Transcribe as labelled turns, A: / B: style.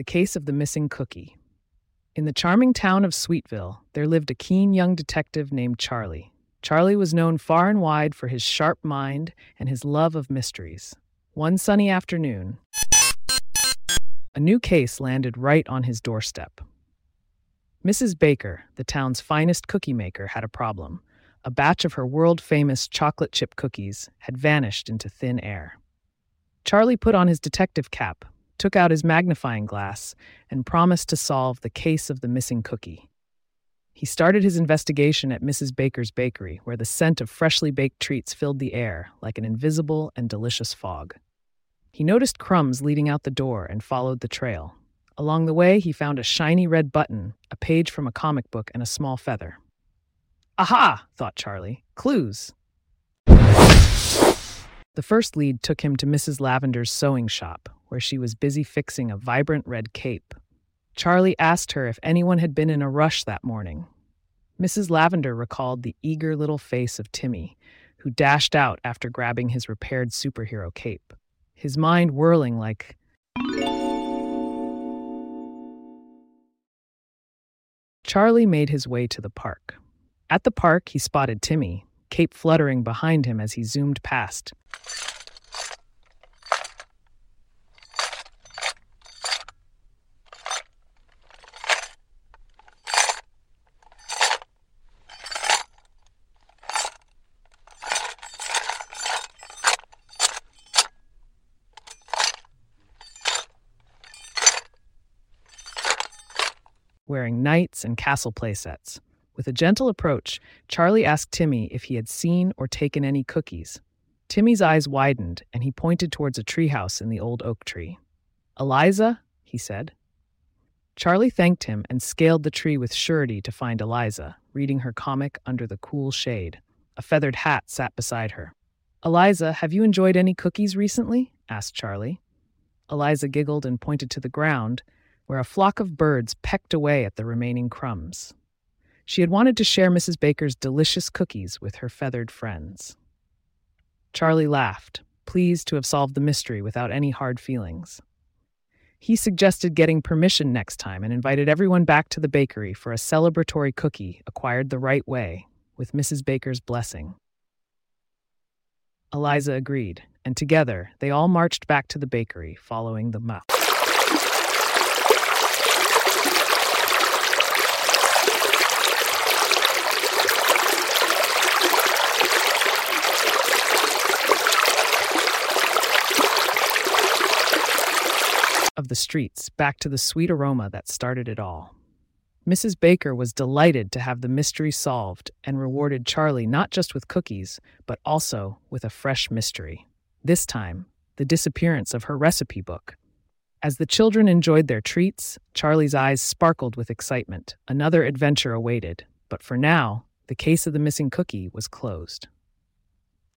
A: The Case of the Missing Cookie. In the charming town of Sweetville, there lived a keen young detective named Charlie. Charlie was known far and wide for his sharp mind and his love of mysteries. One sunny afternoon, a new case landed right on his doorstep. Mrs. Baker, the town's finest cookie maker, had a problem. A batch of her world famous chocolate chip cookies had vanished into thin air. Charlie put on his detective cap, took out his magnifying glass, and promised to solve the case of the missing cookie. He started his investigation at Mrs. Baker's bakery, where the scent of freshly baked treats filled the air like an invisible and delicious fog. He noticed crumbs leading out the door and followed the trail. Along the way, he found a shiny red button, a page from a comic book, and a small feather. Aha, thought Charlie. Clues. The first lead took him to Mrs. Lavender's sewing shop, where she was busy fixing a vibrant red cape. Charlie asked her if anyone had been in a rush that morning. Mrs. Lavender recalled the eager little face of Timmy, who dashed out after grabbing his repaired superhero cape, his mind whirling like. Charlie made his way to the park. At the park, he spotted Timmy, cape fluttering behind him as he zoomed past. Wearing knights and castle playsets. With a gentle approach, Charlie asked Timmy if he had seen or taken any cookies. Timmy's eyes widened, and he pointed towards a treehouse in the old oak tree. Eliza, he said. Charlie thanked him and scaled the tree with surety to find Eliza, reading her comic under the cool shade. A feathered hat sat beside her. Eliza, have you enjoyed any cookies recently? asked Charlie. Eliza giggled and pointed to the ground, where a flock of birds pecked away at the remaining crumbs. She had wanted to share Mrs. Baker's delicious cookies with her feathered friends. Charlie laughed, pleased to have solved the mystery without any hard feelings. He suggested getting permission next time and invited everyone back to the bakery for a celebratory cookie acquired the right way, with Mrs. Baker's blessing. Eliza agreed, and together they all marched back to the bakery following the map. Of the streets back to the sweet aroma that started it all. Mrs. Baker was delighted to have the mystery solved and rewarded Charlie not just with cookies, but also with a fresh mystery. This time, the disappearance of her recipe book. As the children enjoyed their treats, Charlie's eyes sparkled with excitement. Another adventure awaited, but for now, the case of the missing cookie was closed.